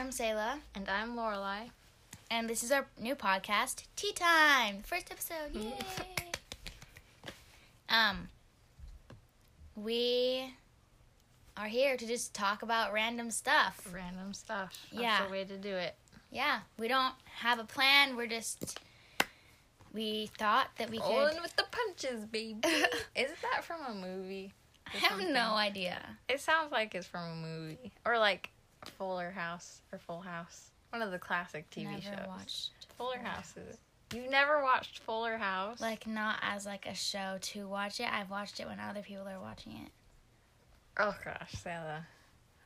I'm Sayla, And I'm Lorelai. and this is our new podcast, Tea Time. First episode, yay! um, we are here to just talk about random stuff. Random stuff. That's Yeah. the way to do it. Yeah, we don't have a plan. We're just we thought that we could. Rolling with the punches, baby. Isn't that from a movie? I have no idea. It sounds like it's from a movie. Or like Fuller House or Full House. One of the classic TV Never shows. watched. Fuller House is You've never watched Fuller House? Like not as like a show to watch it. I've watched it when other people are watching it. Oh gosh, Sarah.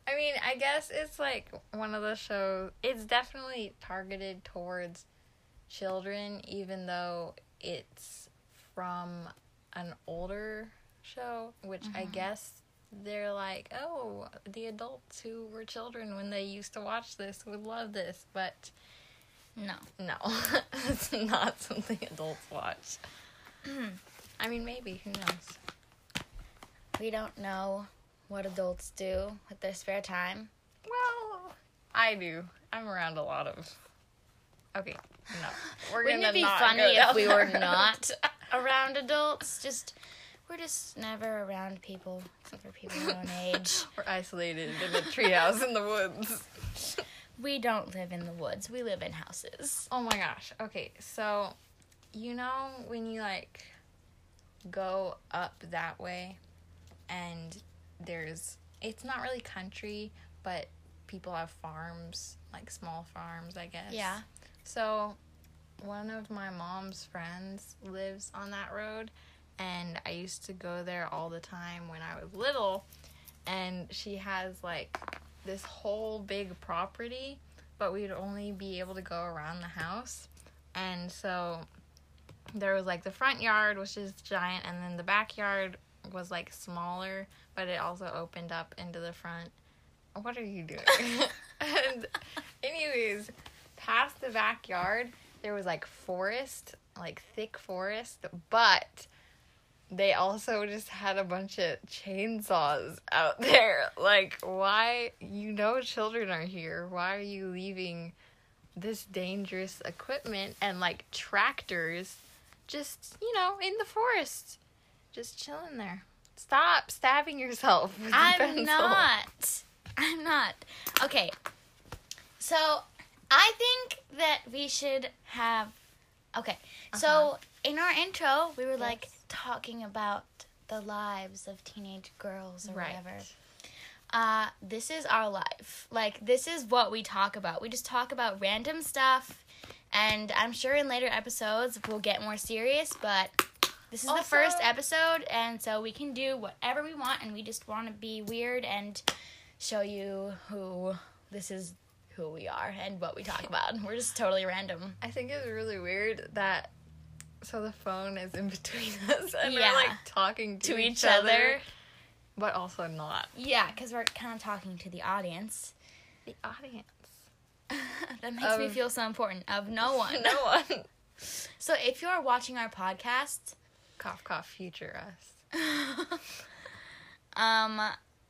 I mean, I guess it's like one of the shows. It's definitely targeted towards children, even though it's from an older show, which I Mhm. guess they're like, oh, the adults who were children when they used to watch this would love this, but No. no, it's not something adults watch. I mean, maybe who knows? we don't know what adults do with their spare time. Well, I do. I'm around a lot of. Okay, no. We're Wouldn't gonna it be funny if we were not around adults? Just we're just never around people except for people our own age. We're isolated in a treehouse in the woods. We don't live in the woods. We live in houses. Oh my gosh. Okay, so you know when you like go up that way and there's it's not really country, but people have farms, like small farms, I guess. Yeah. So, one of my mom's friends lives on that road, and I used to go there all the time when I was little. And she has like this whole big property, but we'd only be able to go around the house. And so, there was like the front yard, which is giant, and then the backyard was like smaller, but it also opened up into the front. What are you doing? and, anyways, past the backyard, there was like forest, like thick forest, but they also just had a bunch of chainsaws out there. Like, why? You know, children are here. Why are you leaving this dangerous equipment and like tractors just, you know, in the forest? Just chilling there. Stop stabbing yourself. I'm not. I'm not. Okay. So, I think that we should have. Okay. Uh-huh. So, in our intro, we were like Yes. Talking about the lives of teenage girls or Right. whatever. Uh, this is our life. Like, this is what we talk about. We just talk about random stuff. And I'm sure in later episodes we'll get more serious, but this is the first episode, and so we can do whatever we want, and we just want to be weird and show you who this is who we are and what we talk about. We're just totally random. I think it's really weird that so the phone is in between us and Yeah. we're like talking to, To each, each other, other. but also not Yeah, because we're kind of talking to the audience. the audience. that makes me feel so important. Of no one. no one. So if you're watching our podcast, cough, cough, future us. um,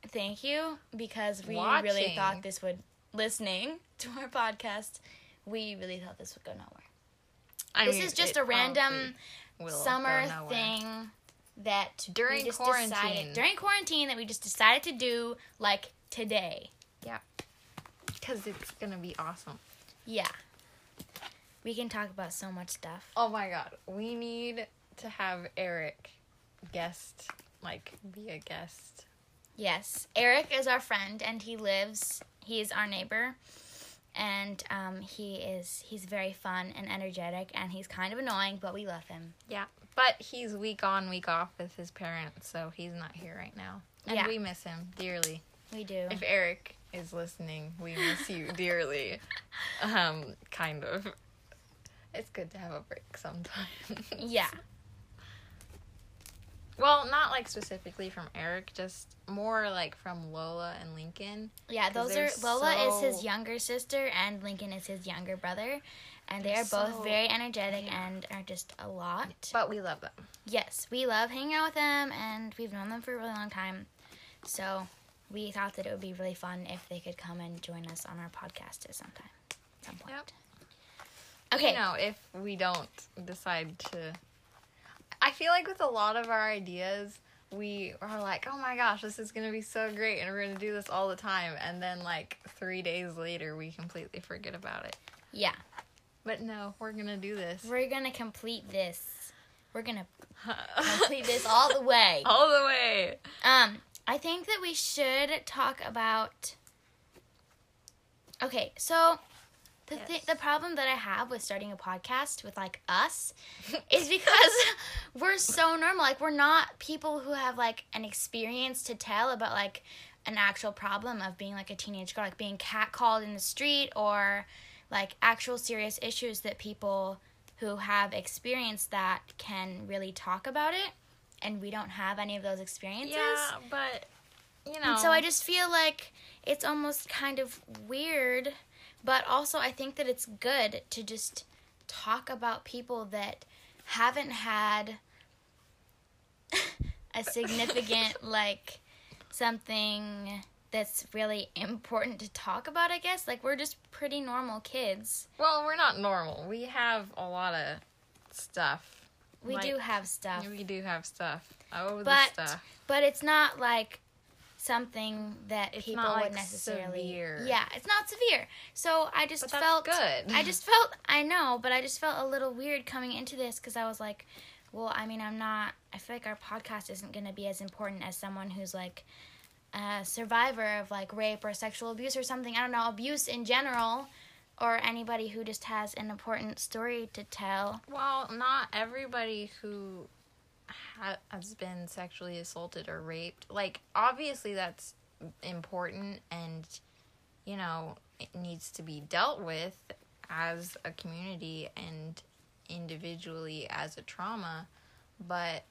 thank you because we really thought this would listening to our podcast. We really thought this would go nowhere. I this mean, is just a random summer thing that During we just quarantine. decided during quarantine that we just decided to do like today. Yeah. because it's gonna be awesome. Yeah. We can talk about so much stuff. Oh my god, we need to have Eric guest, like be a guest. Yes. Eric is our friend and he lives he is our neighbor. And um, he is he's very fun and energetic and he's kind of annoying, but we love him. Yeah, but he's week on, week off with his parents, so he's not here right now, and Yeah. we miss him dearly. We do. If Eric is listening, we miss you dearly. Um, kind of. It's good to have a break sometimes. yeah. Well, not like specifically from Eric, just more like from Lola and Lincoln. Yeah, those are Lola is his younger sister and Lincoln is his younger brother. And they are both so- very energetic yeah. and are just a lot. But we love them. Yes, we love hanging out with them and we've known them for a really long time. So we thought that it would be really fun if they could come and join us on our podcast at some time, at some point. Yep. Okay. You know, if we don't decide to. I feel like with a lot of our ideas, we are like, oh my gosh, this is going to be so great, and we're going to do this all the time. And then, like, three days later, we completely forget about it. Yeah. But no, we're going to do this. We're gonna complete this. We're gonna complete this all the way. all the way. Um, I think that we should talk about. Okay, so the Yes. the problem that I have with starting a podcast with like us is because we're so normal. Like we're not people who have like an experience to tell about like an actual problem of being like a teenage girl, like being catcalled in the street or like actual serious issues that people who have experienced that can really talk about it. And we don't have any of those experiences. Yeah, but, you know. And so I just feel like it's almost kind of weird, but also I think that it's good to just talk about people that haven't had a significant like something that's really important to talk about, I guess. Like we're just pretty normal kids. Well, we're not normal. We have a lot of stuff. We Like, do have stuff. We do have stuff. Oh, the But stuff. But it's not like something that It's people not, would like, necessarily. severe. Yeah, it's not severe. So I just felt good. I just felt I know, but I just felt a little weird coming into this because I was like, well, I mean, I'm not. I feel like our podcast isn't going to be as important as someone who's like a survivor of like rape or sexual abuse or something. I don't know, abuse in general. Or anybody who just has an important story to tell. Well, not everybody who ha- has been sexually assaulted or raped. Like, obviously, that's important and, you know, it needs to be dealt with as a community and individually as a trauma. But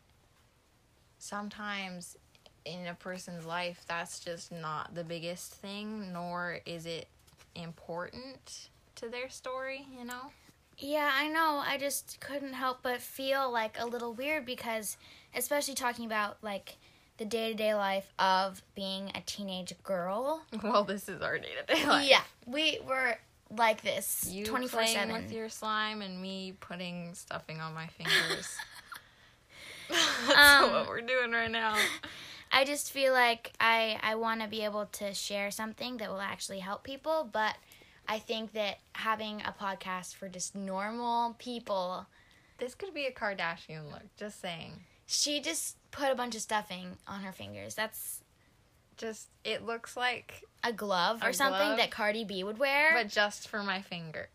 sometimes in a person's life, that's just not the biggest thing, nor is it important to their story, you know? Yeah, I know. I just couldn't help but feel like a little weird because, especially talking about like the day to day life of being a teenage girl. Well, this is our day to day life. Yeah, we were like this You twenty four playing seven. with your slime and me putting stuffing on my fingers. That's Um, what we're doing right now. I just feel like I I want to be able to share something that will actually help people, but I think that having a podcast for just normal people, This could be a Kardashian look. Just saying. she just put a bunch of stuffing on her fingers. That's Just it looks like, a glove or A something glove? that Cardi B would wear. but just for my fingers.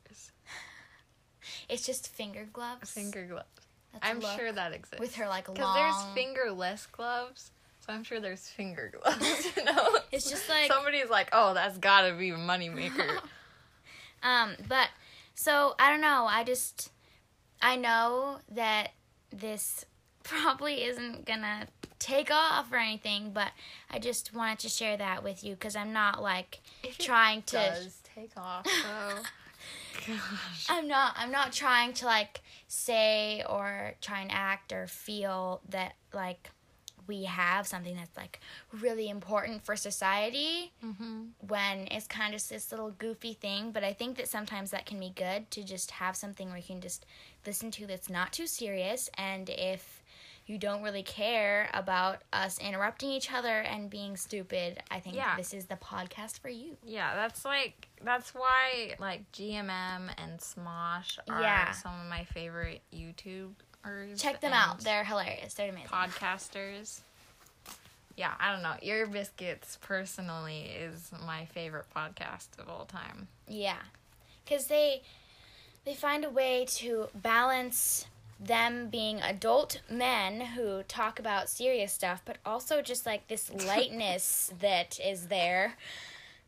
It's just finger gloves. Finger gloves. That's I'm sure that exists. with her like because there's fingerless gloves, so I'm sure there's finger gloves. You know, It's just like- somebody's like, oh, that's gotta be a moneymaker. Um, but so I don't know. I just I know that this probably isn't gonna take off or anything, but I just wanted to share that with you because I'm not like If it trying to. does take off though. Gosh. I'm not. I'm not trying to like say or try and act or feel that like we have something that's like really important for society Mm-hmm. when it's kind of this little goofy thing. But I think that sometimes that can be good to just have something where you can just listen to that's not too serious. And if you don't really care about us interrupting each other and being stupid, I think Yeah. this is the podcast for you. Yeah, that's like that's why like GMM and Smosh are Yeah. some of my favorite YouTubers. Check them out. They're hilarious. They're amazing. podcasters. Yeah, I don't know. Ear Biscuits personally is my favorite podcast of all time. Yeah, because they they find a way to balance them being adult men who talk about serious stuff, but also just like this lightness that is there.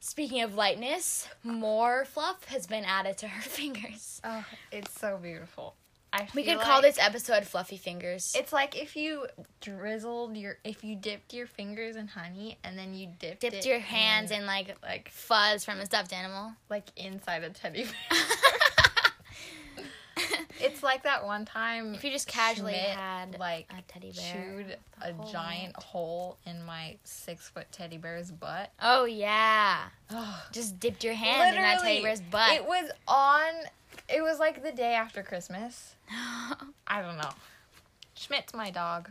Speaking of lightness, more fluff has been added to her fingers. Oh, it's so beautiful. I We could call this episode "Fluffy Fingers." It's like if you drizzled your, if you dipped your fingers in honey and then you dipped, dipped your hands in, in like like fuzz from a stuffed animal. like inside a teddy bear. it's It's like that one time If you just casually Schmidt, had like a teddy bear, chewed a hole giant hole in my six foot teddy bear's butt. Oh yeah, just dipped your hand in that teddy bear's butt. It was on. It was like the day after Christmas. I don't know. Schmidt's my dog.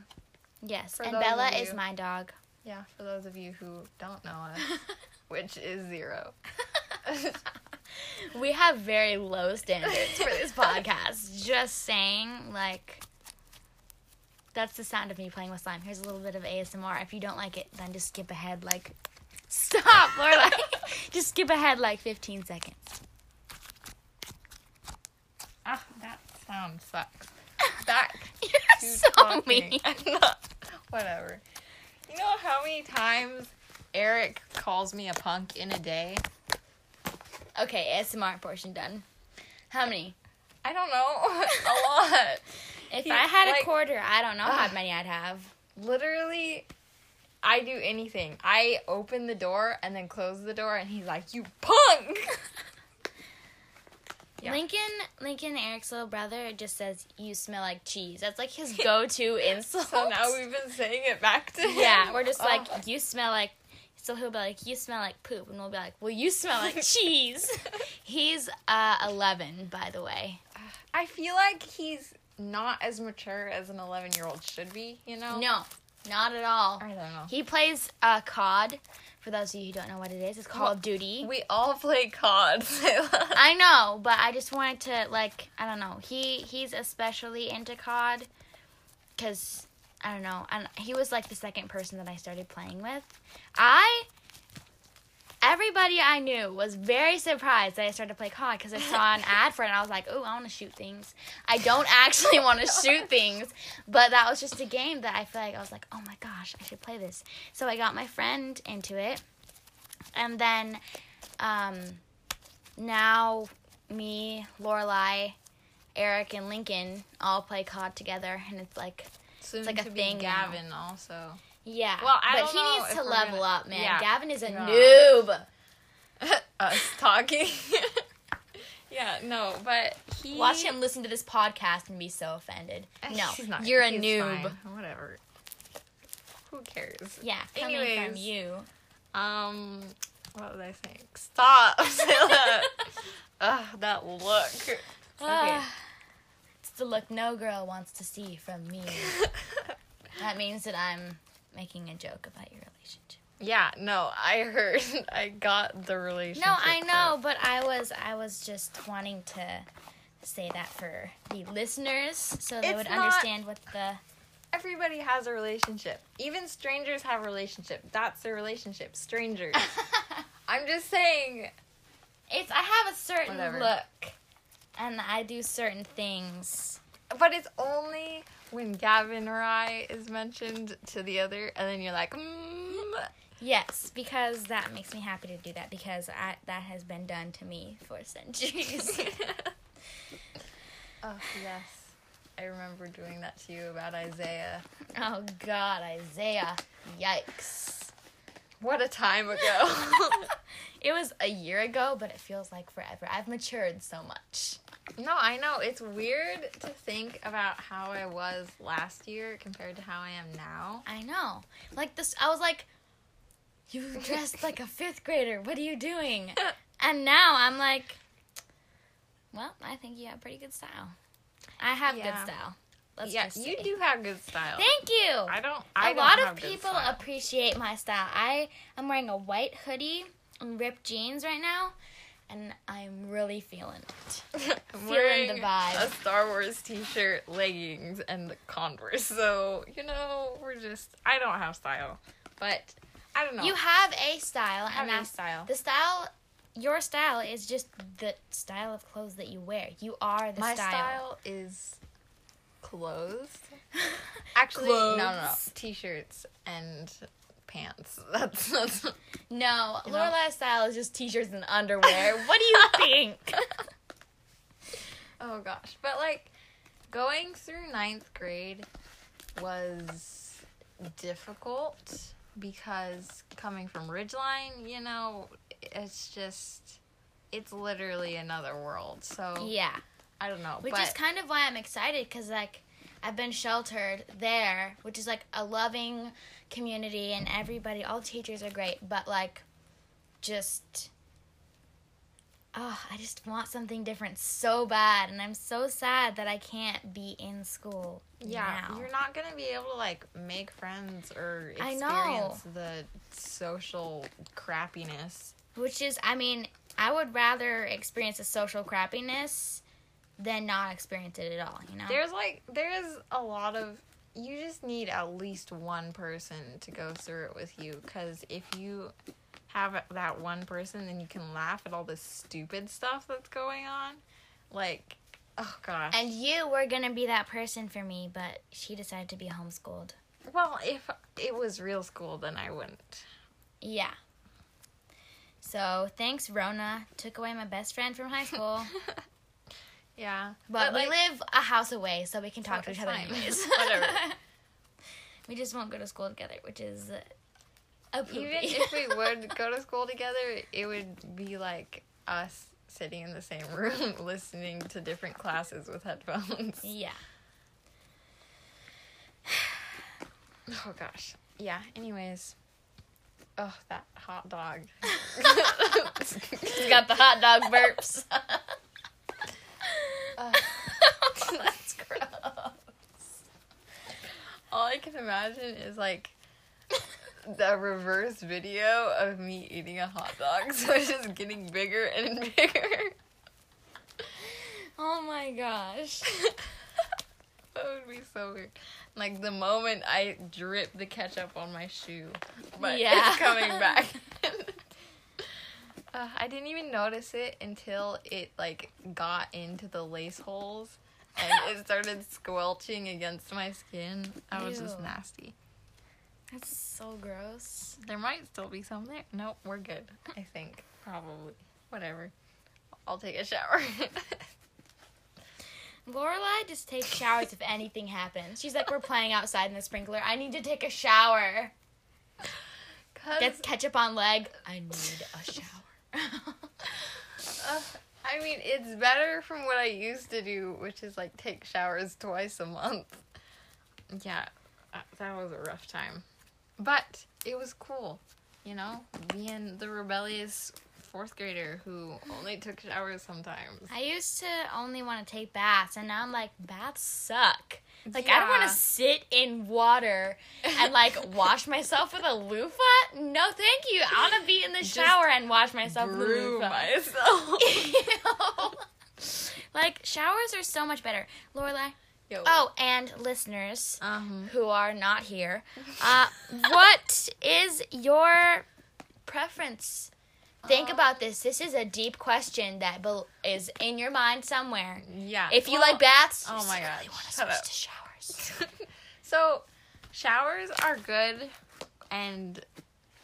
yes, For and Bella of is my dog. Yeah, for those of you who don't know us, which is zero. we have very low standards for this podcast. Just saying, like, that's the sound of me playing with slime. Here's a little bit of ASMR. If you don't like it, then just skip ahead, like, stop, or like, just skip ahead like 15 seconds. Sound sucks. Back You're so talking. mean. Not. Whatever. You know how many times Eric calls me a punk in a day? Okay, ASMR portion done. How many? I don't know. a lot. If He- I had a quarter, I don't know how many I'd have. Literally, I do anything. I open the door and then close the door, and he's like, "You punk!" Yeah. Lincoln, Lincoln, Eric's little brother, just says, "You smell like cheese." That's like his go-to insult. so now we've been saying it back to him. yeah, we're just Oh. like, "You smell like." So he'll be like, "You smell like poop," and we'll be like, "Well, you smell like cheese." He's uh 11, by the way. I feel like he's not as mature as an 11 year old should be. You know? No, not at all. I don't know. He plays uh COD. For those of you who don't know what it is, it's Call of Duty. We all play COD. I know, but I just wanted to like I don't know. He he's especially into COD cuz I don't know. And he was like the second person that I started playing with. I everybody I knew was very surprised that I started to play COD cuz I saw an ad for it and I was like, "Oh, I want to shoot things." I don't actually want to shoot things, but that was just a game that I feel like I was like, "Oh my gosh, I should play this." So I got my friend into it. And then um now me, Lorelai, Eric, and Lincoln all play COD together, and it's like, Soon like a thing be now. Gavin also. Yeah. Well, I but he needs to level gonna- up, man. yeah. Gavin is a Yeah. noob. Us talking. yeah, no, but he Watch him listen to this podcast and be so offended. No, not- you're a noob. fine. Whatever. Who cares? Yeah, coming from Anyways. you. Um, what was I saying? Stop. Ugh, that look. Okay. Ah, it's the look no girl wants to see from me. that means that I'm making a joke about your relationship. yeah, no, I heard. I got the relationship. No, I part. know, but I was I was just wanting to say that for the listeners so they It's would understand what the Everybody has a relationship. Even strangers have a relationship. That's their relationship. Strangers. I'm just saying. It's I have a certain Whatever. look and I do certain things. But it's only when Gavin or I is mentioned to the other, and then you're like, mm. Yes, because that makes me happy to do that because I, that has been done to me for centuries. oh, yes. I remember doing that to you about Isaiah. oh god, Isaiah. Yikes. What a time ago. It was a year ago, but it feels like forever. I've matured so much. no, I know. It's weird to think about how I was last year compared to how I am now. I know. Like this I was like you dressed like a 5th grader. What are you doing? And now I'm like well, I think you have pretty good style. I have Yeah. good style. Let's yeah, you do have good style. Thank you. I don't. I a don't lot have of people appreciate my style. I am wearing a white hoodie and ripped jeans right now, and I'm really feeling it. I'm feeling the vibe. a Star Wars t-shirt, leggings, and the Converse. So you know, we're just. I don't have style, but I don't know. You have a style, I have and a style. the style. Your style is just the style of clothes that you wear. You are the My style. My style is clothes. Actually, no, no, no, t-shirts and pants. That's that's. No, You know? Lorelai's style is just t-shirts and underwear. what do you think? oh gosh, but like going through ninth grade was difficult because coming from Ridgeline, you know, it's just it's literally another world. So yeah. I don't know. Which but is kind of why I'm excited because, like, I've been sheltered there, which is like a loving community, and everybody, all teachers are great, but like, just. Oh, I just want something different so bad, and I'm so sad that I can't be in school. yeah, now. you're not gonna be able to like make friends or experience the social crappiness. Which is, I mean, I would rather experience the social crappiness than not experience it at all, you know? There's like there's a lot of you just need at least one person to go through it with you because if you have that one person then you can laugh at all the stupid stuff that's going on like oh gosh and you were gonna be that person for me, but she decided to be homeschooled. well if it was real school then i wouldn't Yeah. So thanks, Rona. Took away my best friend from high school. yeah But, we like, live a house away, so we can talk to each other fine. anyways. Whatever. we just won't go to school together, which is uh, a poopy. even if we would go to school together it would be like us sitting in the same room listening to different classes with headphones yeah. Oh gosh. Yeah, anyways. Oh, that hot dog. He's got the hot dog burps. Uh. That's gross. All I can imagine is like the reverse video of me eating a hot dog. So it's just getting bigger and bigger. Oh my gosh. that would be so weird. Like the moment I drip the ketchup on my shoe, but Yeah. it's coming back. Uh, I didn't even notice it until it like got into the lace holes and it started squelching against my skin. I was just nasty. That's so gross. There might still be some there. Nope, we're good. I think probably whatever. I'll take a shower. Lorelai just takes showers if anything happens. She's like, we're playing outside in the sprinkler. I need to take a shower. Gets ketchup on leg. I need a shower. Uh, I mean, it's better from what I used to do, which is like take showers twice a month. Yeah, uh, that was a rough time. But it was cool, you know, being the rebellious fourth grader who only took showers sometimes. I used to only want to take baths, and now I'm like, baths suck. Like, I don't want to sit in water and, like, wash myself with a loofah. No, thank you. I want to be in the Just shower and wash myself with a loofah. myself. Like, showers are so much better. Lorelai. Yo. Oh, and listeners Um. who are not here, uh, what is your preference? Think about this. This is a deep question that bel is in your mind somewhere. Yeah. If you well- like baths, oh you my gosh, want to switch to showers. so, showers are good, and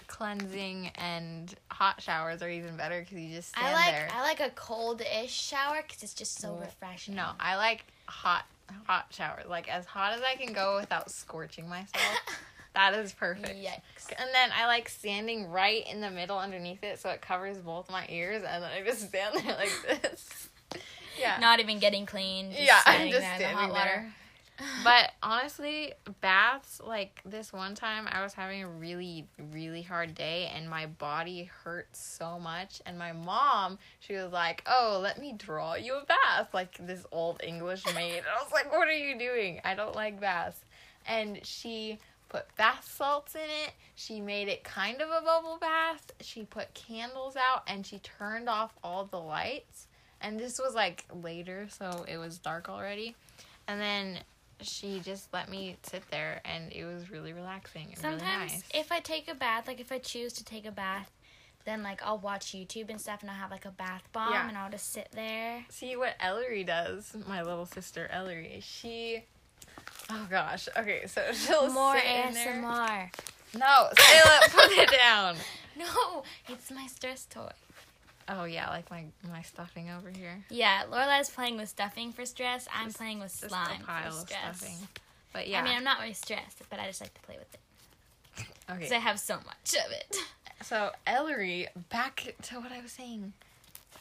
cleansing and hot showers are even better because you just stand I like there. I like a cold-ish shower because it's just so refreshing. No, I like hot hot showers, like as hot as I can go without scorching myself. that is perfect. Yikes. And then I like standing right in the middle underneath it so it covers both my ears, and then I just stand there like this. Yeah. Not even getting clean. Just yeah, I'm just there in the hot standing water. But honestly, baths, like this one time I was having a really, really hard day and my body hurt so much. And my mom, she was like, Oh, let me draw you a bath. Like this old English maid. I was like, What are you doing? I don't like baths. And she put bath salts in it. She made it kind of a bubble bath. She put candles out and she turned off all the lights. And this was like later, so it was dark already. And then she just let me sit there and it was really relaxing and Sometimes really nice. if I take a bath, like if I choose to take a bath, then like I'll watch YouTube and stuff and I'll have like a bath bomb Yeah. and I'll just sit there. See what Ellery does, my little sister Ellery. She Oh gosh. Okay, so she'll More sit in there. ASMR. No, Sayla, put it down. No, it's my stress toy. Oh yeah, like my my stuffing over here. Yeah, Lorelai's playing with stuffing for stress. I'm Just- playing with slime a pile for of stress. stuffing. But yeah. I mean, I'm not really stressed, but I just like to play with it okay. because I have so much of it. So Ellery, back to what I was saying.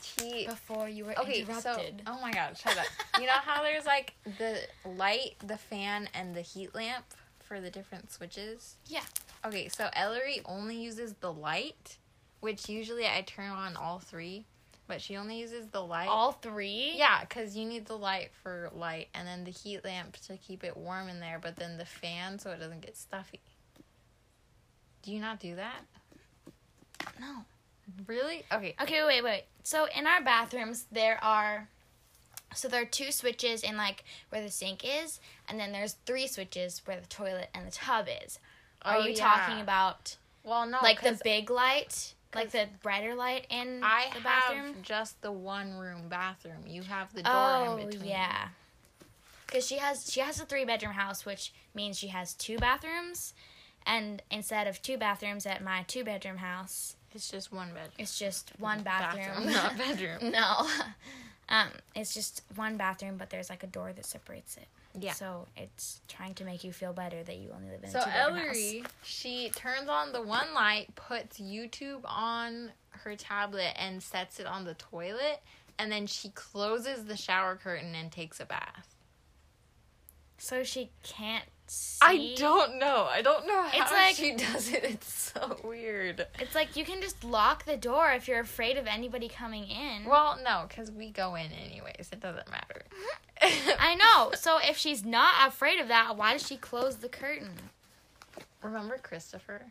He before you were Okay, interrupted. so oh my god, shut up. you know how there's like the light, the fan, and the heat lamp for the different switches? Yeah. Okay, so Ellery only uses the light, which usually I turn on all three, but she only uses the light. All three? yeah, because you need the light for light, and then the heat lamp to keep it warm in there, but then the fan so it doesn't get stuffy. Do you not do that? No. Really? Okay. Okay, wait, wait, wait. So in our bathrooms, there are. So there are two switches in like where the sink is, and then there's three switches where the toilet and the tub is. Are Oh, you yeah. talking about Well, no, like the big light, Like the brighter light in I the have bathroom? just the one room bathroom. You have the door Oh in between. yeah. Because she has she has a three bedroom house, which means she has two bathrooms, and instead of two bathrooms at my two bedroom house, It's just one bedroom. it's just one bathroom. not bedroom. no, um, it's just one bathroom, but there's like a door that separates it. Yeah. So it's trying to make you feel better that you only live in So a two bedroom Ellery, she turns on the one light, puts YouTube on her tablet, and sets it on the toilet, and then she closes the shower curtain and takes a bath. So she can't see. I don't know. I don't know how It's like- she does it. It's so weird. It's like you can just lock the door if you're afraid of anybody coming in. Well, no, because we go in anyways. It doesn't matter. Mm-hmm. I know. So if she's not afraid of that, why does she close the curtain? Remember Christopher?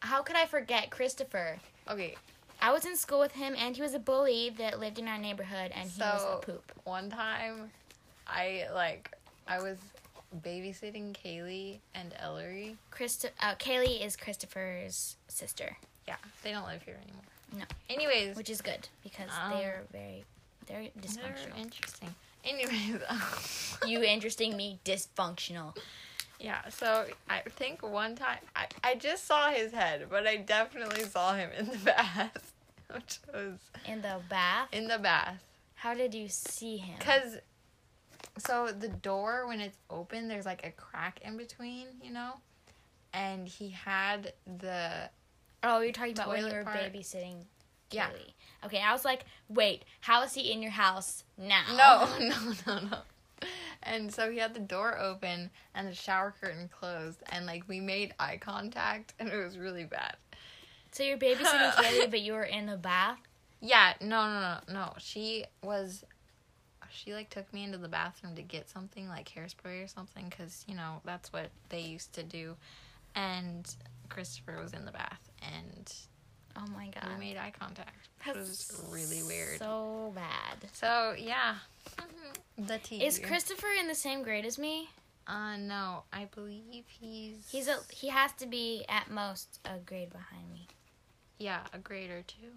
How could I forget Christopher? Okay, I was in school with him, and he was a bully that lived in our neighborhood, and he was a poop. one time I like I was babysitting Kaylee and Ellery. Christo- uh, Kaylee is Christopher's sister, Yeah, they don't live here anymore. No. Anyways, which is good because Oh. they're very they're dysfunctional. they're interesting. Anyways, you interesting me dysfunctional. yeah. So I think one time I I just saw his head, but I definitely saw him in the bath, which was In the bath, in the bath. how did you see him? Cause, so the door when it's open, there's like a crack in between, you know, and he had the oh, you're talking about when you were part. babysitting. Yeah. Kaylee. Okay, I was like, wait, how is he in your house now? no, no, no, no. And so he had the door open and the shower curtain closed, and like we made eye contact, and it was really bad. So you're babysitting Kaylee, but you were in the bath. Yeah, no, no, no, no. She was, she like took me into the bathroom to get something like hairspray or something, cause you know that's what they used to do, and Christopher was in the bath, and Oh my god, we made eye contact. It was really weird. So bad. So yeah, the tea. Is Christopher in the same grade as me? Uh, no, I believe he's. He's a he has to be at most a grade behind me. Yeah, a grade or two.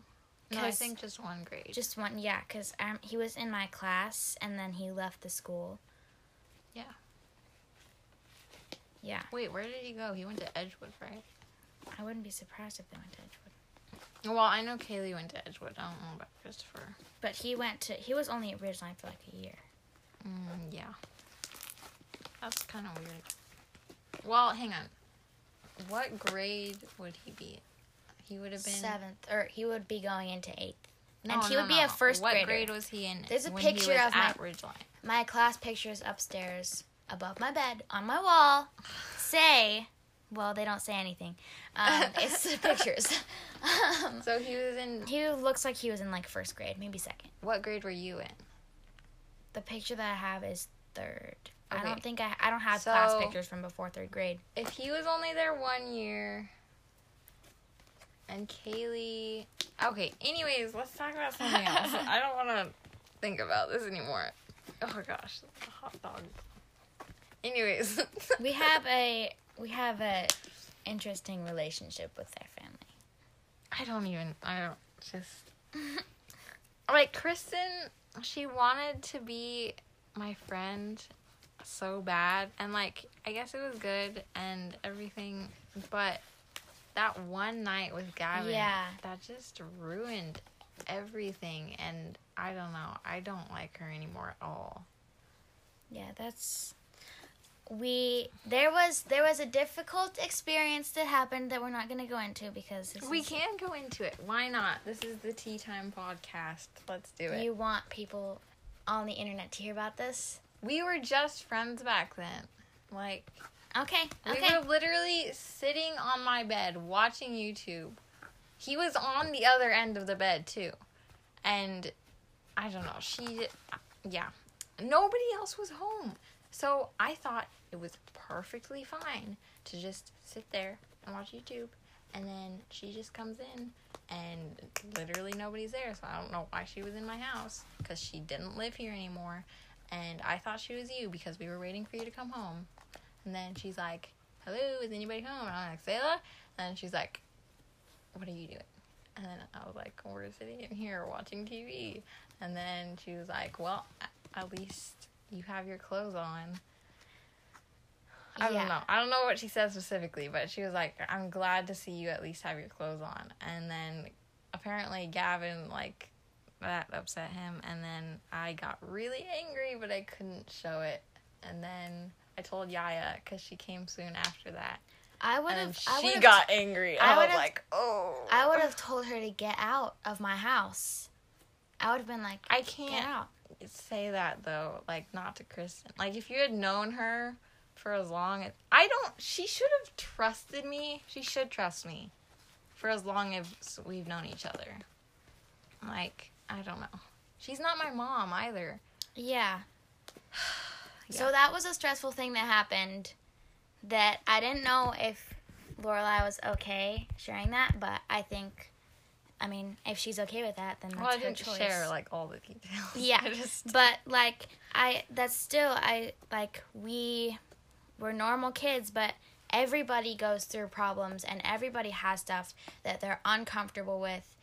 No, I think just one grade. Just one, yeah, because um, he was in my class and then he left the school. Yeah. Yeah, Wait, where did he go? He went to Edgewood, right? I wouldn't be surprised if they went to Edgewood. Well, I know Kaylee went to Edgewood. I don't know about Christopher. But he went to he was only at Ridgeline for like a year. Mm, yeah. That's kind of weird. Well, hang on. What grade would he be? He would have been Seventh, or he would be going into eighth. No, and he no, would be no. a first What grader. grade was he in? There's a picture of my- Ridgeline. My class picture is upstairs above my bed on my wall. Say, well, they don't say anything. Um, it's the pictures. um, So he was in. he looks like he was in like first grade, maybe second. What grade were you in? The picture that I have is third. I don't think I I don't have class pictures from before third grade. If he was only there one year, and Kaylee. Okay. Anyways, let's talk about something else. I don't want to think about this anymore. Oh gosh, the hot dog. Anyways, We have a we have a interesting relationship with their family. I don't even. I don't just like Kristen. She wanted to be my friend so bad, and like I guess it was good and everything, but that one night with Gavin, Yeah. that just ruined everything. And I don't know. I don't like her anymore at all. Yeah, that's we there was there was a difficult experience that happened that we're not going to go into because We is- can go into it. Why not? This is the Tea Time podcast. Let's do it. You want people on the internet to hear about this? we were just friends back then. Like Okay. we Okay. were literally sitting on my bed watching YouTube. He was on the other end of the bed too. And I don't know, she yeah. Nobody else was home. So I thought it was perfectly fine to just sit there and watch YouTube. And then she just comes in and literally nobody's there. So I don't know why she was in my house because she didn't live here anymore. And I thought she was you because we were waiting for you to come home. And then she's like, Hello, is anybody home? And I'm like, Sayla? And she's like, What are you doing? And then I was like, We're sitting in here watching TV. And then she was like, Well, at least you have your clothes on. I Yeah. don't know. I don't know what she said specifically, but she was like, I'm glad to see you at least have your clothes on. And then apparently Gavin, like, that upset him. And then I got really angry, but I couldn't show it. And then I told Yaya because she came soon after that. I would have. I she got angry. I I, was like, oh. I would have told her to get out of my house. I would have been like, I can't say that though, like not to Kristen. Like if you had known her for as long as I don't, she should have trusted me. She should trust me for as long as we've known each other. Like I don't know. She's not my mom either. Yeah. Yeah. So that was a stressful thing that happened that I didn't know if Lorelai was okay sharing that, but I think, I mean, if she's okay with that, then that's well, I didn't choice. share like all the details. Yeah, just But like I that's still I like we we're normal kids, but everybody goes through problems and everybody has stuff that they're uncomfortable with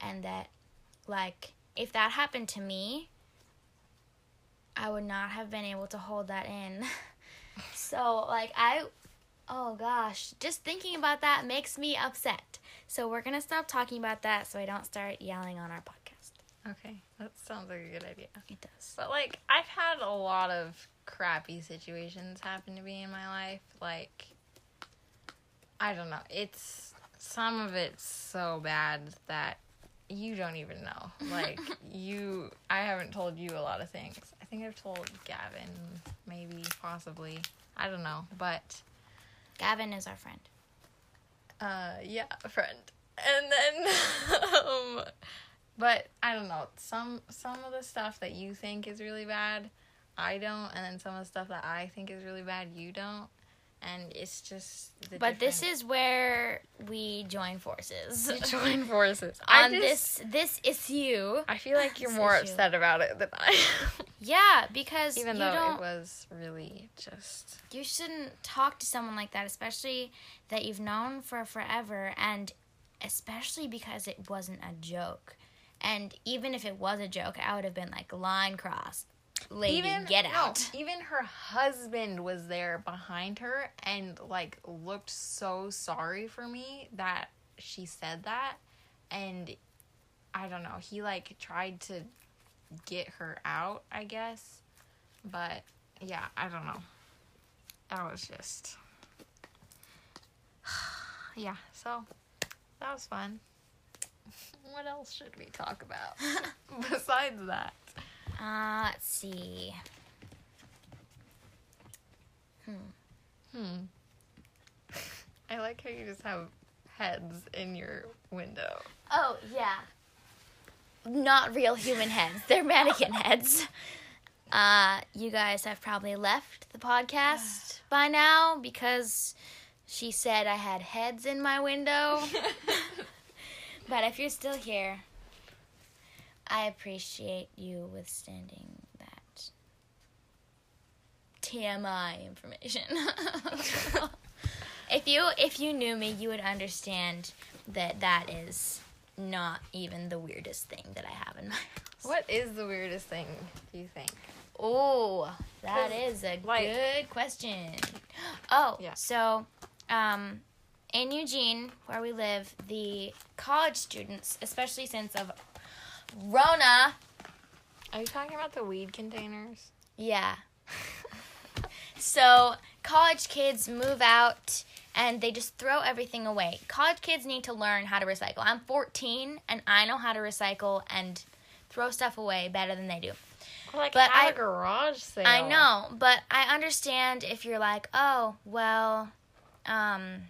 and that like if that happened to me, I would not have been able to hold that in. so like I oh gosh, just thinking about that makes me upset. So we're going to stop talking about that so I don't start yelling on our podcast. okay. That sounds like a good idea. It does. But like I've had a lot of crappy situations happen to me in my life. Like I don't know. It's some of it's so bad that you don't even know. Like you I haven't told you a lot of things. I think I've told Gavin maybe possibly. I don't know, but Gavin is our friend. uh yeah, a friend. And then um but I don't know, some some of the stuff that you think is really bad, I don't, and then some of the stuff that I think is really bad, you don't. And it's just the But this is where we join forces. We join forces. On just, this this issue. I feel like you're more issue. upset about it than I am. Yeah, because Even you though don't it was really just you shouldn't talk to someone like that, especially that you've known for forever and especially because it wasn't a joke. And even if it was a joke, I would have been like line crossed. Lady, get no, out. even her husband was there behind her and like looked so sorry for me that she said that and I don't know, he like tried to get her out, I guess. But yeah, I don't know. That was just Yeah, so that was fun. What else should we talk about besides that? Uh, let's see. Hmm. Hmm. I like how you just have heads in your window. Oh, yeah. Not real human heads. They're mannequin heads. Uh, you guys have probably left the podcast by now because she said I had heads in my window. but if you're still here, I appreciate you withstanding that TMI information. if you if you knew me, you would understand that that is not even the weirdest thing that I have in my house. what is the weirdest thing do you think? Oh, that is a like- good question. Oh, Yeah. so um, in Eugene, where we live, the college students, especially since of Rona, Are you talking about the weed containers? yeah, So college kids move out and they just throw everything away. College kids need to learn how to recycle. I'm 14 and I know how to recycle and throw stuff away better than they do. Like But at I- a garage sale. I know, but I understand if you're like, oh, well, um,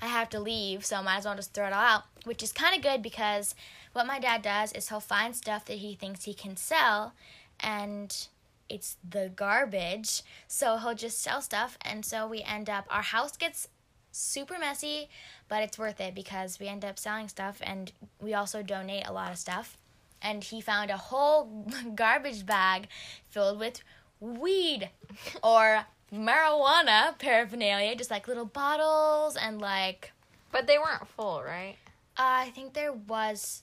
I have to leave, so I might as well just throw it all out, which is kind of good because what my dad does is he'll find stuff that he thinks he can sell, and it's the garbage, so he'll just sell stuff, and so we end up, our house gets super messy, but it's worth it because we end up selling stuff, and we also donate a lot of stuff and he found a whole garbage bag filled with weed or marijuana paraphernalia, just like little bottles and like But they weren't full, right? uh, I think there was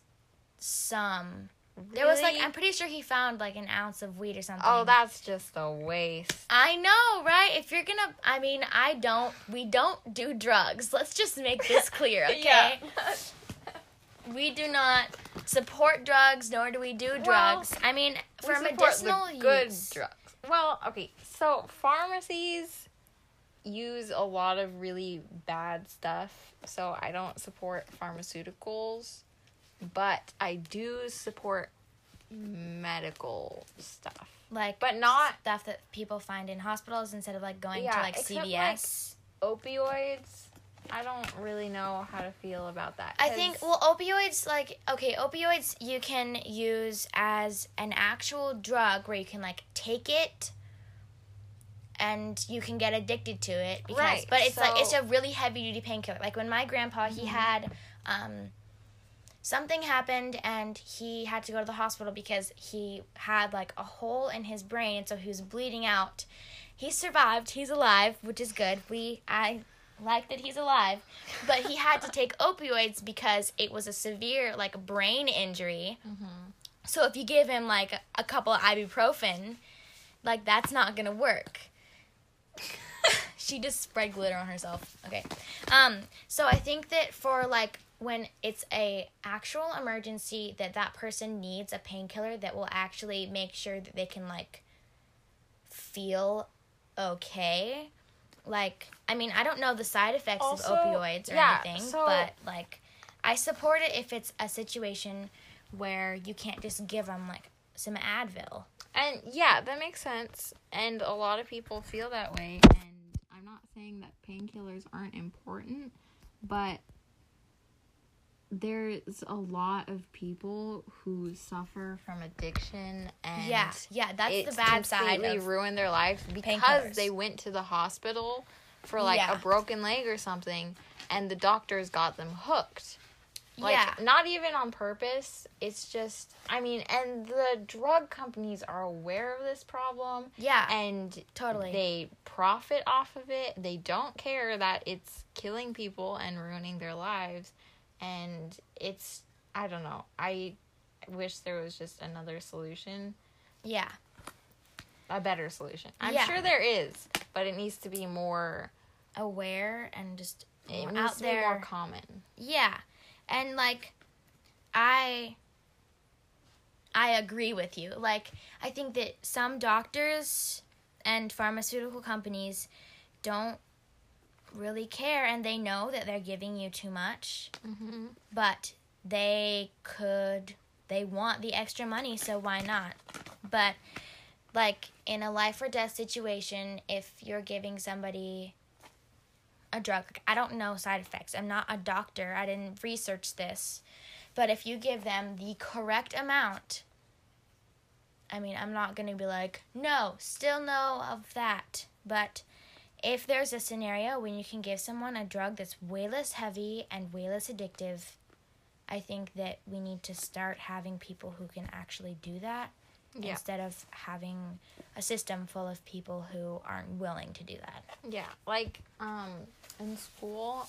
some. There was like I'm pretty sure he found like an ounce of weed or something. Oh, that's just a waste. I know, right? If you're gonna, I mean, I don't. We don't do drugs. Let's just make this clear, okay? We do not support drugs, nor do we do Well, drugs. I mean, for medicinal good use. drugs. Well, okay, so pharmacies use a lot of really bad stuff, so I don't support pharmaceuticals, but I do support medical stuff. like But not stuff that people find in hospitals instead of like going to like except, like, CVS. opioids. I don't really know how to feel about that. I think well opioids like okay opioids you can use as an actual drug where you can like take it and you can get addicted to it because Right, but it's like it's a really heavy duty painkiller like when my grandpa he had um something happened and he had to go to the hospital because he had like a hole in his brain so he was bleeding out. He survived. He's alive which is good. We i like that he's alive. But he had to take opioids because it was a severe like brain injury. So if you give him like a couple of ibuprofen like that's not gonna work. She just spread glitter on herself. Okay. Um so i think that for like when it's a actual emergency that that person needs a painkiller that will actually make sure that they can like feel okay like i mean i don't know the side effects Also, of opioids or yeah, anything so- but like i support it if it's a situation where you can't just give them like some advil And yeah, that makes sense. And a lot of people feel that way. And I'm not saying that painkillers aren't important, but there's a lot of people who suffer from addiction and yeah yeah that's the bad side They ruin their lives because they went to the hospital for like Yeah. a broken leg or something and the doctors got them hooked. Like yeah not even on purpose. It's just I mean, and the drug companies are aware of this problem yeah and totally they profit off of it. They don't care that it's killing people and ruining their lives. And it's I don't know. I wish there was just another solution, yeah a better solution. I'm Yeah. sure there is, but it needs to be more aware and just it more needs out to be more common. Yeah. And like I I agree with you. Like I think that some doctors and pharmaceutical companies don't really care and they know that they're giving you too much, Mm-hmm. but they could they want the extra money, so why not? But like in a life or death situation, if you're giving somebody a drug, I don't know side effects. I'm not a doctor. I didn't research this. But if you give them the correct amount, I mean, I'm not going to be like, no, still no of that. But if there's a scenario when you can give someone a drug that's way less heavy and way less addictive, I think that we need to start having people who can actually do that Yeah. instead of having a system full of people who aren't willing to do that. Yeah, like um in school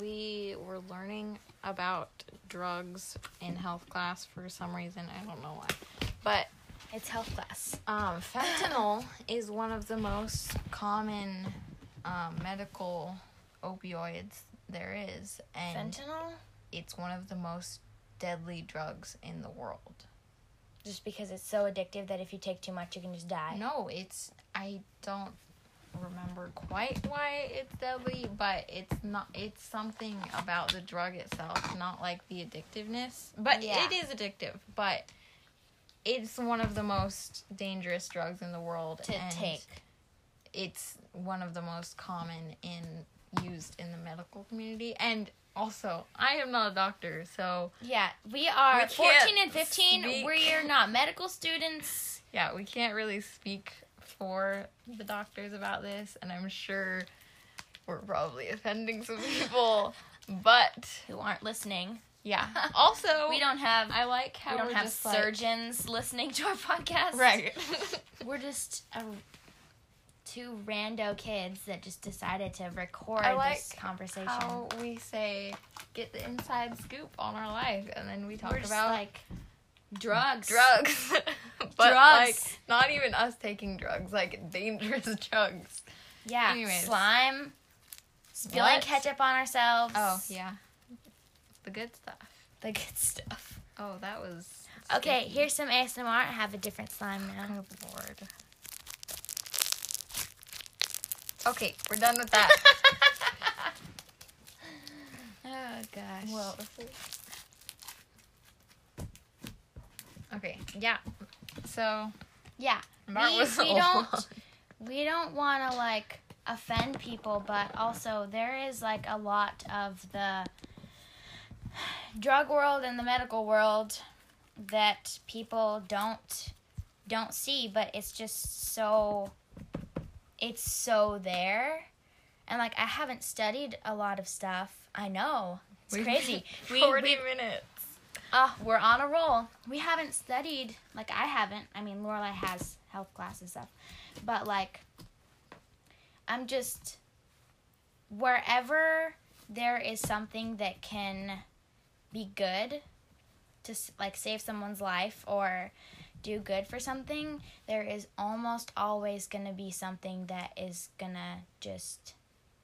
we were learning about drugs in health class for some reason, I don't know why. But It's health class. um fentanyl is one of the most common um, medical opioids there is and Fentanyl? it's one of the most deadly drugs in the world. Just because it's so addictive that if you take too much, you can just die. No, it's I don't remember quite why it's deadly, but it's not. It's something about the drug itself, not like the addictiveness. But Yeah. it is addictive. But it's one of the most dangerous drugs in the world To take. It's one of the most common in used in the medical community, and also I am not a doctor, so Yeah, we are We 14 and 15. speak. We're not medical students. yeah, we can't really speak for the doctors about this, and I'm sure we're probably offending some people. But Who aren't listening? yeah, also We don't have I like how we don't have just like- surgeons listening to our podcast. right? We're just a, two rando kids that just decided to record like this conversation. how we say get the inside scoop on our life, and then we talk We're just about like drugs. drugs, but Drugs. like not even us taking drugs, like dangerous drugs. Yeah. Anyways. Slime. Spilling ketchup on ourselves. Oh yeah, the good stuff. The good stuff. Oh, that was Okay, sticky. here's some ASMR. I have a different slime now. Good lord. Okay, we're done with that. oh gosh. well, okay, yeah. So yeah. We- was we don't- we don't want to like offend people, but also there is like a lot of the drug world and the medical world that people don't don't see, but it's just so it's so there. And like I haven't studied a lot of stuff. I know. It's We've- crazy. We, Forty we minutes. uh, we're on a roll. We haven't studied, like I haven't. I mean, Lorelai has health class and stuff, but like, I'm just wherever there is something that can be good to like save someone's life or do good for something, there is almost always gonna be something that is gonna just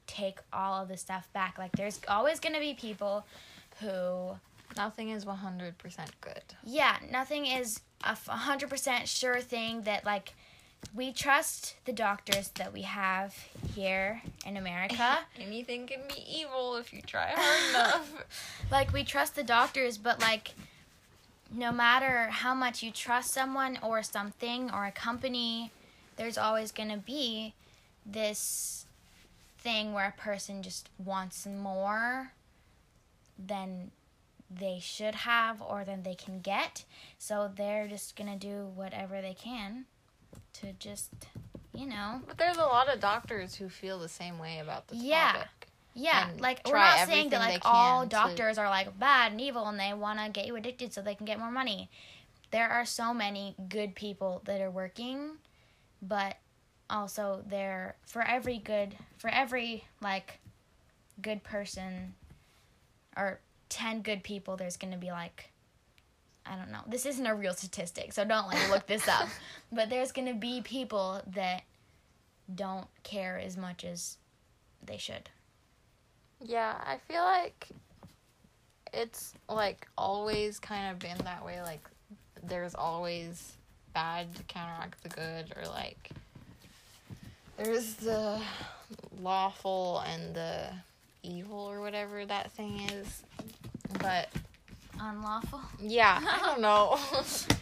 take all of the stuff back. Like, there's always gonna be people who Nothing is one hundred percent good. yeah, nothing is a 100% sure thing that, like, we trust the doctors that we have here in America. Anything can be evil if you try hard enough. like, we trust the doctors, but, like, no matter how much you trust someone or something or a company, there's always going to be this thing where a person just wants more than they should have or than they can get. So they're just going to do whatever they can to just, you know. But there's a lot of doctors who feel the same way about the Yeah. topic. Yeah, like we're not saying that like all can to- doctors are like bad and evil and they want to get you addicted so they can get more money. There are so many good people that are working, but also there for every good for every like good person or 10 good people there's going to be like I don't know. This isn't a real statistic, so don't like look this up. But there's going to be people that don't care as much as they should. Yeah, I feel like it's like always kind of been that way. Like there's always bad to counteract the good, or like there's the lawful and the evil, or whatever that thing is. But Unlawful. yeah, I don't know.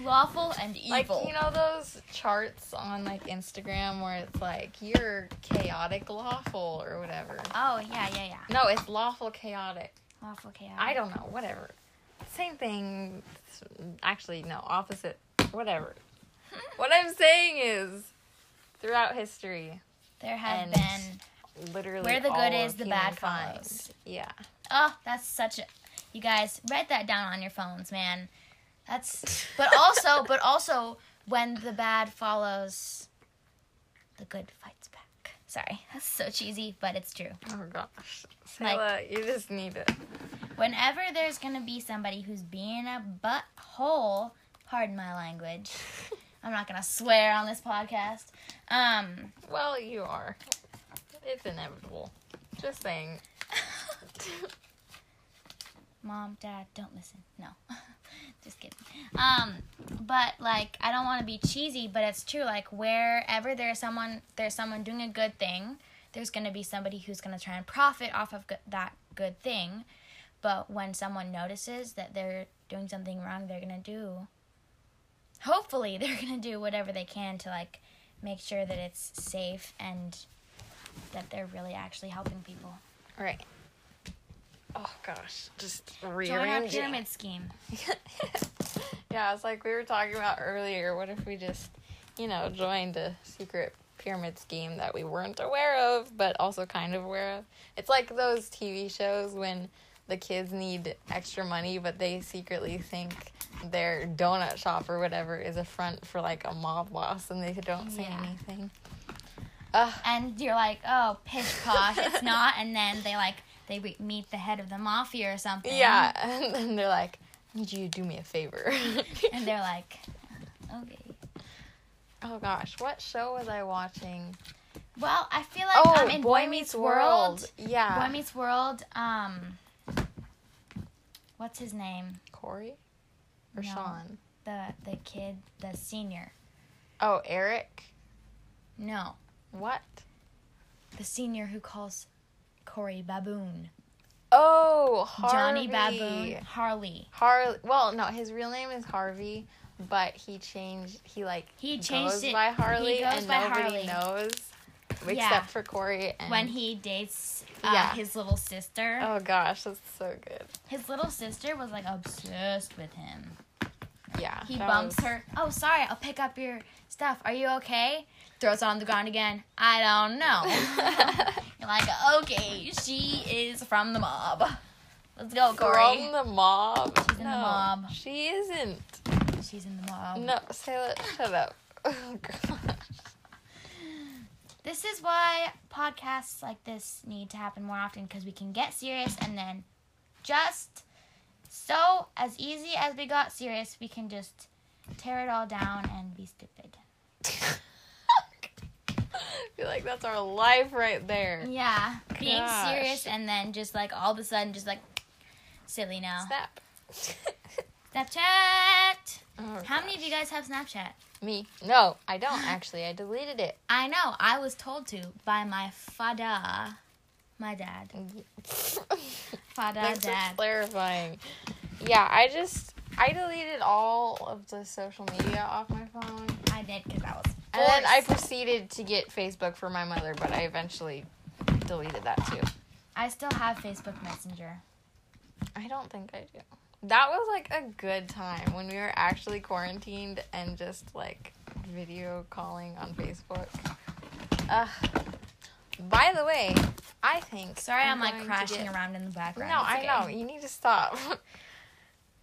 Lawful and evil. like you know those charts on like Instagram where it's like you're chaotic lawful or whatever. oh, yeah, yeah, yeah. No, it's lawful chaotic. Lawful chaotic. I don't know, whatever. Same thing. Actually, no, opposite. Whatever. what I'm saying is, throughout history, There have been. literally, Where the good is, the bad follows. Yeah. Oh, that's such a. You guys, write that down on your phones, man. That's. But also, but also, when the bad follows, the good fights back. Sorry, that's so cheesy, but it's true. Oh gosh, Like- Sayla, you just need it. Whenever there's gonna be somebody who's being a butthole, pardon my language. I'm not gonna swear on this podcast. Um. Well, you are. It's inevitable. Just saying. Mom, Dad, don't listen. No. Just kidding. Um, but like I don't want to be cheesy, but it's true. Like wherever there's someone, there's someone doing a good thing. There's gonna be somebody who's gonna try and profit off of go- that good thing. But when someone notices that they're doing something wrong, they're gonna do. Hopefully, they're gonna do whatever they can to like make sure that it's safe and that they're really actually helping people. Right. Oh gosh, just Join our rearranging. pyramid scheme. yeah, it's like we were talking about earlier. What if we just, you know, joined a secret pyramid scheme that we weren't aware of, but also kind of aware of? It's like those TV shows when the kids need extra money, but they secretly think their donut shop or whatever is a front for like a mob boss, and they don't say Yeah. anything. Ugh. and you're like, oh, pish posh, it's not. And then they like they meet the head of the mafia or something. Yeah, and then they're like, "I need you to do me a favor." And they're like, okay. oh gosh, what show was I watching? Well, I feel like oh, I'm in Boy, Meets World. Yeah, Boy Meets World. Um, what's his name? Cory or No. Sean? The the kid, the senior. Oh, Eric. No, What? the senior who calls Cory Baboon. Oh, Harvey. Johnny Baboon. Harley. Harley. Well, no, his real name is Harvey, but he changed. He like He changed goes it- by he Harley, goes and by nobody Harley. knows except Yeah. for Cory. And When he dates uh, Yeah. his little sister. Oh gosh, that's so good. His little sister was like obsessed with him. Yeah. He bumps was- her. Oh, sorry, I'll pick up your stuff. Are you okay? Throws it on the ground again. I don't know. You're like, okay, she is from the mob. Let's go, Cory. From the mob. She's in the no, mob. She isn't. She's in the mob. No, say it. Shut up. Oh gosh. This is why podcasts like this need to happen more often because we can get serious and then just so as easy as we got serious, we can just tear it all down and be stupid. I feel like that's our life right there. Yeah, being Gosh. serious and then just like all of a sudden just like silly now. Snap. Snapchat. Oh, How many of you guys have Snapchat? Me? No, I don't actually. I deleted it. I know. I was told to by my father, my dad. Father, Thanks for dad. clarifying. Yeah, I just I deleted all of the social media off my phone, I did because I was. and then I proceeded to get Facebook for my mother, but I eventually deleted that too. I still have Facebook Messenger. I don't think I do. That was like a good time when we were actually quarantined and just like video calling on Facebook. Ugh. By the way, I think Sorry, I'm, going like crashing get- around in the background. No, I know. You need to stop.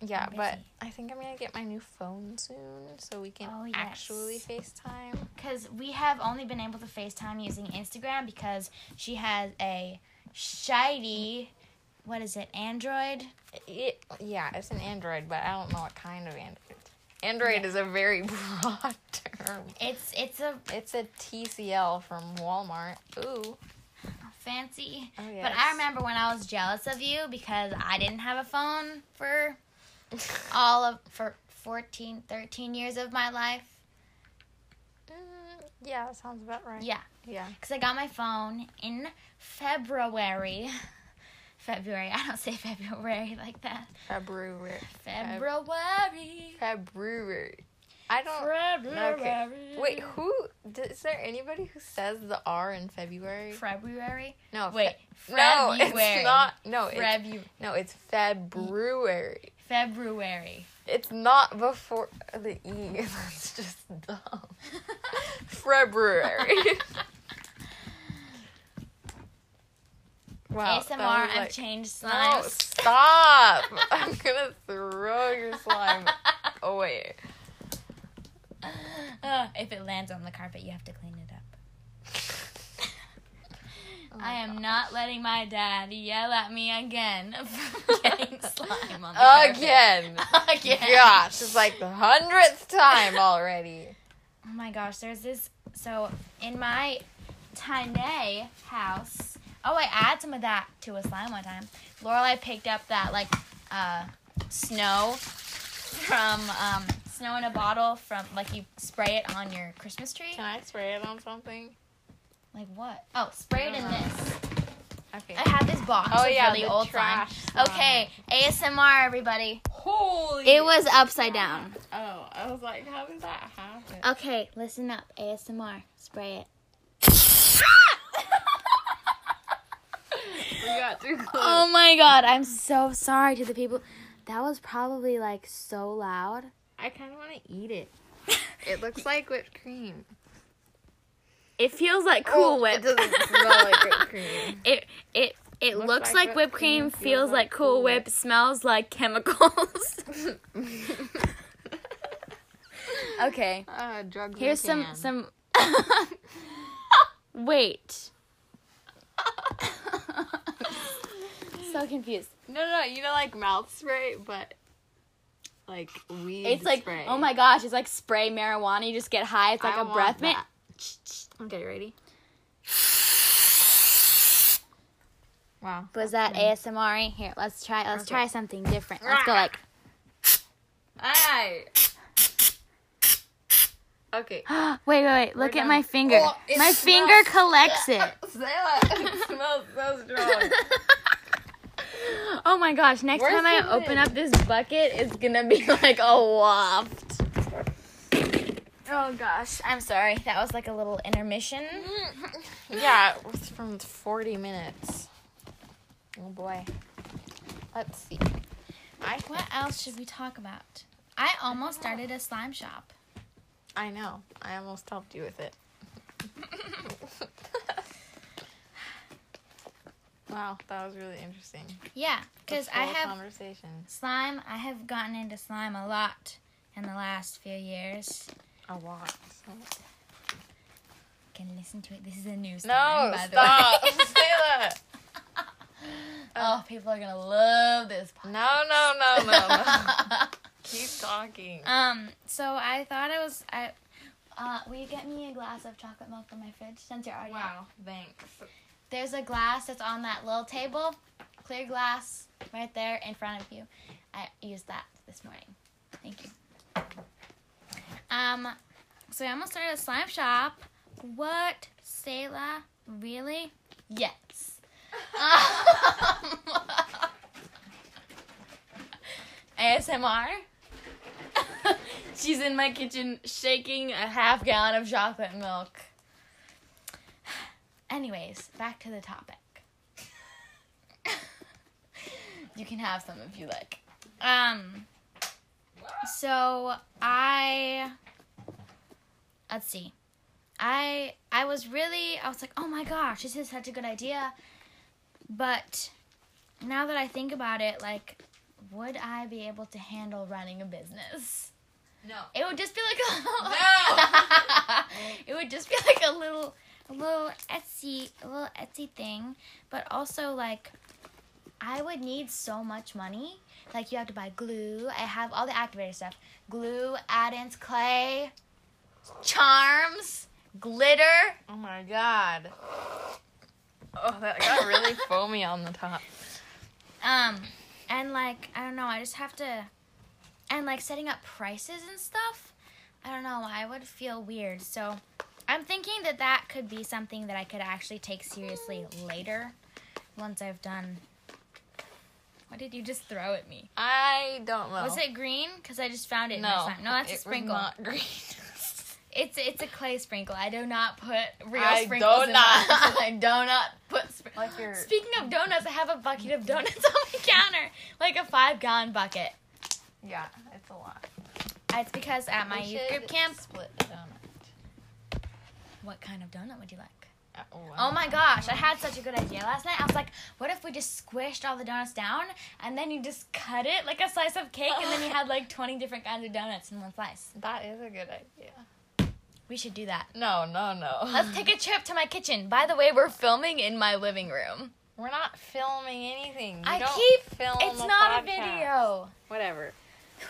yeah, but. I think I'm gonna get my new phone soon so we can Oh, yes. actually FaceTime. Because we have only been able to FaceTime using Instagram because she has a shiny, what is it, Android? It, yeah, it's an Android, but I don't know what kind of Android. Android Yeah. is a very broad term. It's it's a It's a TCL from Walmart. Ooh. fancy. Oh But I remember when I was jealous of you because I didn't have a phone for all of for 14, 13 years of my life. Mm, yeah, sounds about right. Yeah, Yeah. because I got my phone in February. February. I don't say February like that. February. February. February. I don't. February. Wait, who? Is there anybody who says the R in February? February. No. fe- Wait. no, February. it's not. No, it's, no, it's February. February. It's not before the E. That's just dumb. February. wow. ASMR. I've like- changed No, slimes. stop! I'm gonna throw your slime away. Uh, if it lands on the carpet, you have to clean it up. Oh I am my not letting my dad yell at me again for getting slime on the carpet. Again. Again. Gosh, it's like the hundredth time already. Oh my gosh, there's this. So in my tiny house. Oh, I add some of that to a slime one time. Lorelai picked up that like uh, snow from um, snow in a bottle from like you spray it on your Christmas tree. Can I spray it on something? Like what? Oh, spray it in uh-huh. this. Okay. I have this box. Oh, it's yeah, really the old trash time. Okay, ASMR, everybody. Holy. It was upside down. Oh, I was like, how did that happen? Okay, listen up. ASMR. Spray it. we got too close. Oh my god, I'm so sorry to the people. That was probably like so loud. I kind of want to eat it. It looks like whipped cream. It feels like Cool Oh, Whip. It doesn't smell like whipped cream. It it it Looks looks, like like, whipped whipped cream, cream, feels like Cool Whip, smells like chemicals. okay, uh, drugs. here's some some. Wait. so confused. No, no, no, you know, like mouth spray, but like weed. It's like spray. oh my gosh, it's like spray marijuana. You just get high. It's like I a want breath mint. That. Okay, ready? Wow. Was that ASMR? Here, let's try. Let's Okay. try something different. Let's go like. Aye. Okay. wait, wait, wait! Look We're at done. my finger. Oh, my smells- finger collects it. Sayla, it smells so strong. oh my gosh! Next Where's time I open lid? up this bucket, it's gonna be like a waft. Oh gosh, I'm sorry. That was like a little intermission. yeah, it was from 40 minutes. Oh boy. Let's see. I What else should we talk about? I almost started a slime shop. I know. I almost helped you with it. wow, that was really interesting. Yeah, because I have conversation. slime. I have gotten into slime a lot in the last few years. A lot. Can listen to it. This is a new song. No, slime, by stop. the way. Sayla. oh, people are gonna love this. podcast. No, no, no, no, no. Keep talking. Um, so I thought it was I. Uh, will you get me a glass of chocolate milk from my fridge since you're already? Wow, thanks. There's a glass that's on that little table, clear glass right there in front of you. I used that this morning. Thank you. Um, so I almost started a slime shop. What, Sayla? Really? Yes. ASMR. She's in my kitchen shaking a half gallon of chocolate milk. Anyways, back to the topic. you can have some if you like. Um so I let's see. I I was really I was like, "Oh my gosh, this is such a good idea." But now that I think about it, like would I be able to handle running a business? No. It would just be like a little No. it would just be like a little a little Etsy a little Etsy thing, but also like I would need so much money. Like you have to buy glue. I have all the activator stuff. Glue, add-ins, clay, charms, glitter. Oh my god. Oh, that got really foamy on the top. Um and like I don't know, I just have to and like setting up prices and stuff. I don't know, I would feel weird. So I'm thinking that that could be something that I could actually take seriously later once I've done What did you just throw at me? I don't know. Was it green? Because I just found it in my No. slime. No, that's it a was sprinkle. not green. It's it's a clay sprinkle. I do not put real I sprinkles do in not. mine. I do not put. Spr- Like your- Speaking of donuts, I have a bucket of donuts on my counter, like a five gallon bucket. yeah, it's a lot. It's because at my youth group camp. Split a donut. What kind of donut would you like? Oh, Oh my gosh, I had such a good idea last night. I was like, what if we just squished all the donuts down and then you just cut it like a slice of cake and then you had like 20 different kinds of donuts in one slice? That is a good idea. We should do that. No, no, no. Let's take a trip to my kitchen. By the way, we're filming in my living room. We're not filming anything. You I don't keep- film. It's a not a video. Whatever.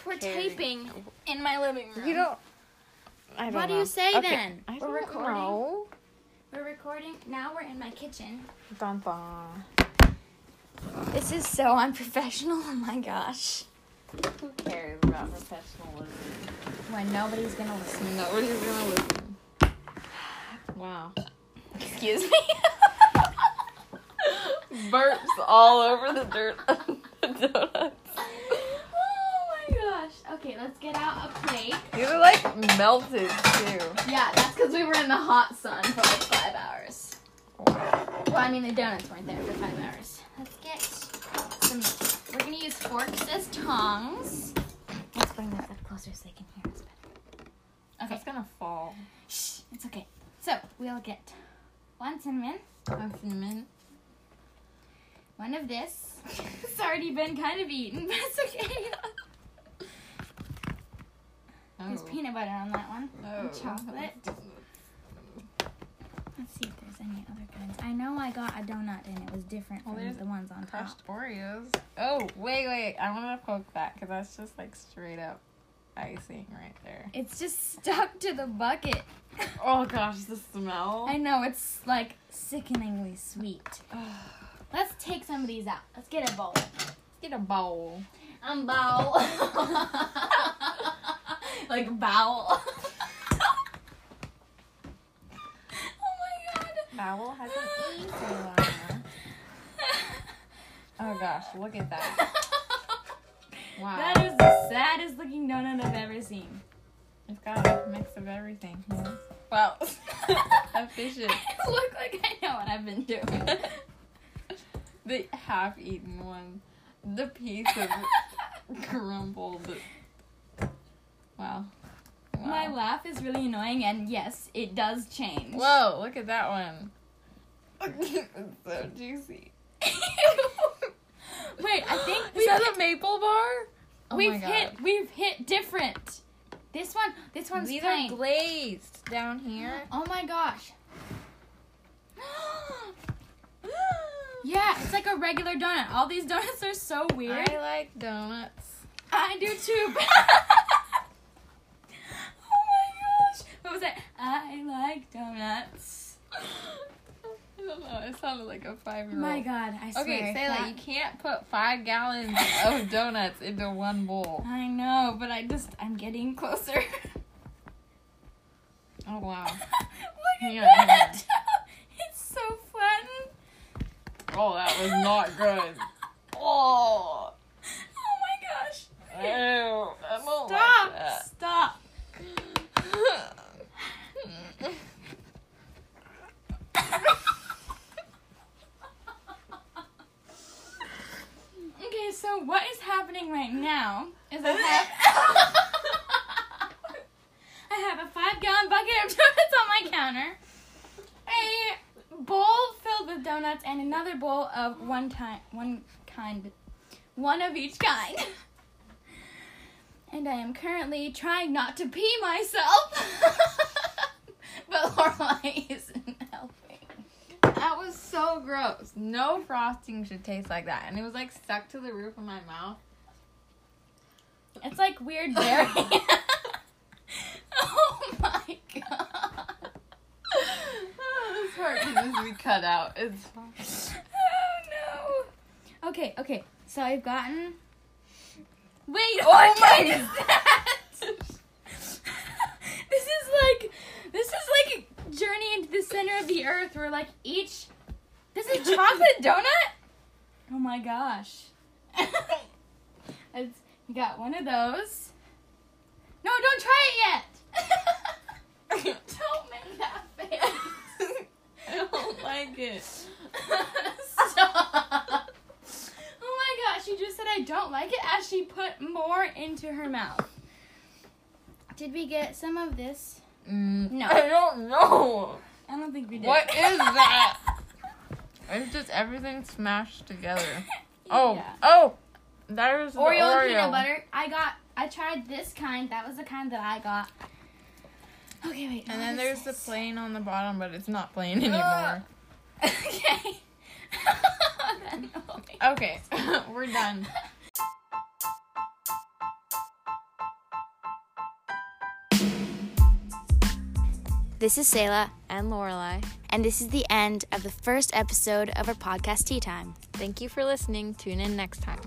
We're Okay. taping in my living room. You don't. I don't What do you say Okay. then? I We're don't recording? know. We're recording. Now we're in my kitchen. Dun dun. This is so unprofessional. Oh my gosh. Who cares about professionalism? When nobody's gonna listen. Nobody's gonna listen. Wow. Excuse me. Burps all over the dirt the donuts. My gosh. Okay, let's get out a plate. These are like melted too. Yeah, that's because we were in the hot sun for like five hours. Well, I mean, the donuts weren't there for five hours. Let's get some. We're gonna use forks as tongs. Let's bring this up closer so they can hear us better. Okay, It's gonna fall. shh, it's okay. So we'll get one cinnamon, A cinnamon. one of this. it's already been kind of eaten, but it's okay. There's Oh. peanut butter on that one. Oh. and chocolate. Let's see if there's any other kinds. I know I got a donut and it was different Well, from there's the ones on top. Crushed Oreos. Oh, wait, wait. I want to poke that because that's just like straight up icing right there. It's just stuck to the bucket. Oh gosh, the smell. I know it's like sickeningly sweet. Let's take some of these out. Let's get a bowl. Let's Get a bowl. Um, bowl. like a bowl. oh my god. Bowel has an E Oh gosh, look at that. Wow. That is the saddest looking donut I've ever seen. It's got a mix of everything. Yeah. Wow. Efficient. I look like I know what I've been doing. the half eaten one. The piece of crumbled. Wow. wow. My laugh is really annoying, and yes, it does change. Whoa, look at that one. it's so juicy. Wait, I think Is we've that hit, a maple bar? Oh we've my God. hit we've hit different. This one, this one's These plain. are glazed down here. oh my gosh. yeah, it's like a regular donut. All these donuts are so weird. I like donuts. I do too. oh my gosh. What was it? I like donuts. I don't know. It sounded like a five year old. My god, I swear. Okay, Sayla, that- you can't put five gallons of donuts into one bowl. I know, but I just I'm getting closer. Oh wow. Look Hang at on, that. It's so flattened. Oh, that was not good. Oh. Oh my gosh. Ew. Stop. like Stop. Okay, so what is happening right now is I have I have a five gallon bucket of donuts on my counter, a bowl filled with donuts, and another bowl of one time one kind one of each kind. And I am currently trying not to pee myself. isn't helping. That was so gross. No frosting should taste like that. And it was like stuck to the roof of my mouth. It's like weird berry. oh my god. this part can just be cut out. It's fine. Oh no. Okay, okay. So I've gotten. Wait, Oh what my kind is that? this is like this is like a journey into the center of the earth where like each this is chocolate donut? Oh my gosh. You got one of those. No, don't try it yet. don't make that face. I don't like it. Stop. Oh my gosh, she just said I don't like it as she put more into her mouth. Did we get some of this? Mm, No. I don't know. I don't think we did. What is that? It's just everything smashed together. Oh, Yeah. oh, there's the Oreo, Oreo. and peanut butter. I got. I tried this kind. That was the kind that I got. Okay, wait. And then is there's the this? plain on the bottom, but it's not plain anymore. okay. Okay, we're done. This is Selah, And Lorelai, and this is the end of the first episode of our podcast Tea Time. thank you for listening. Tune in next time.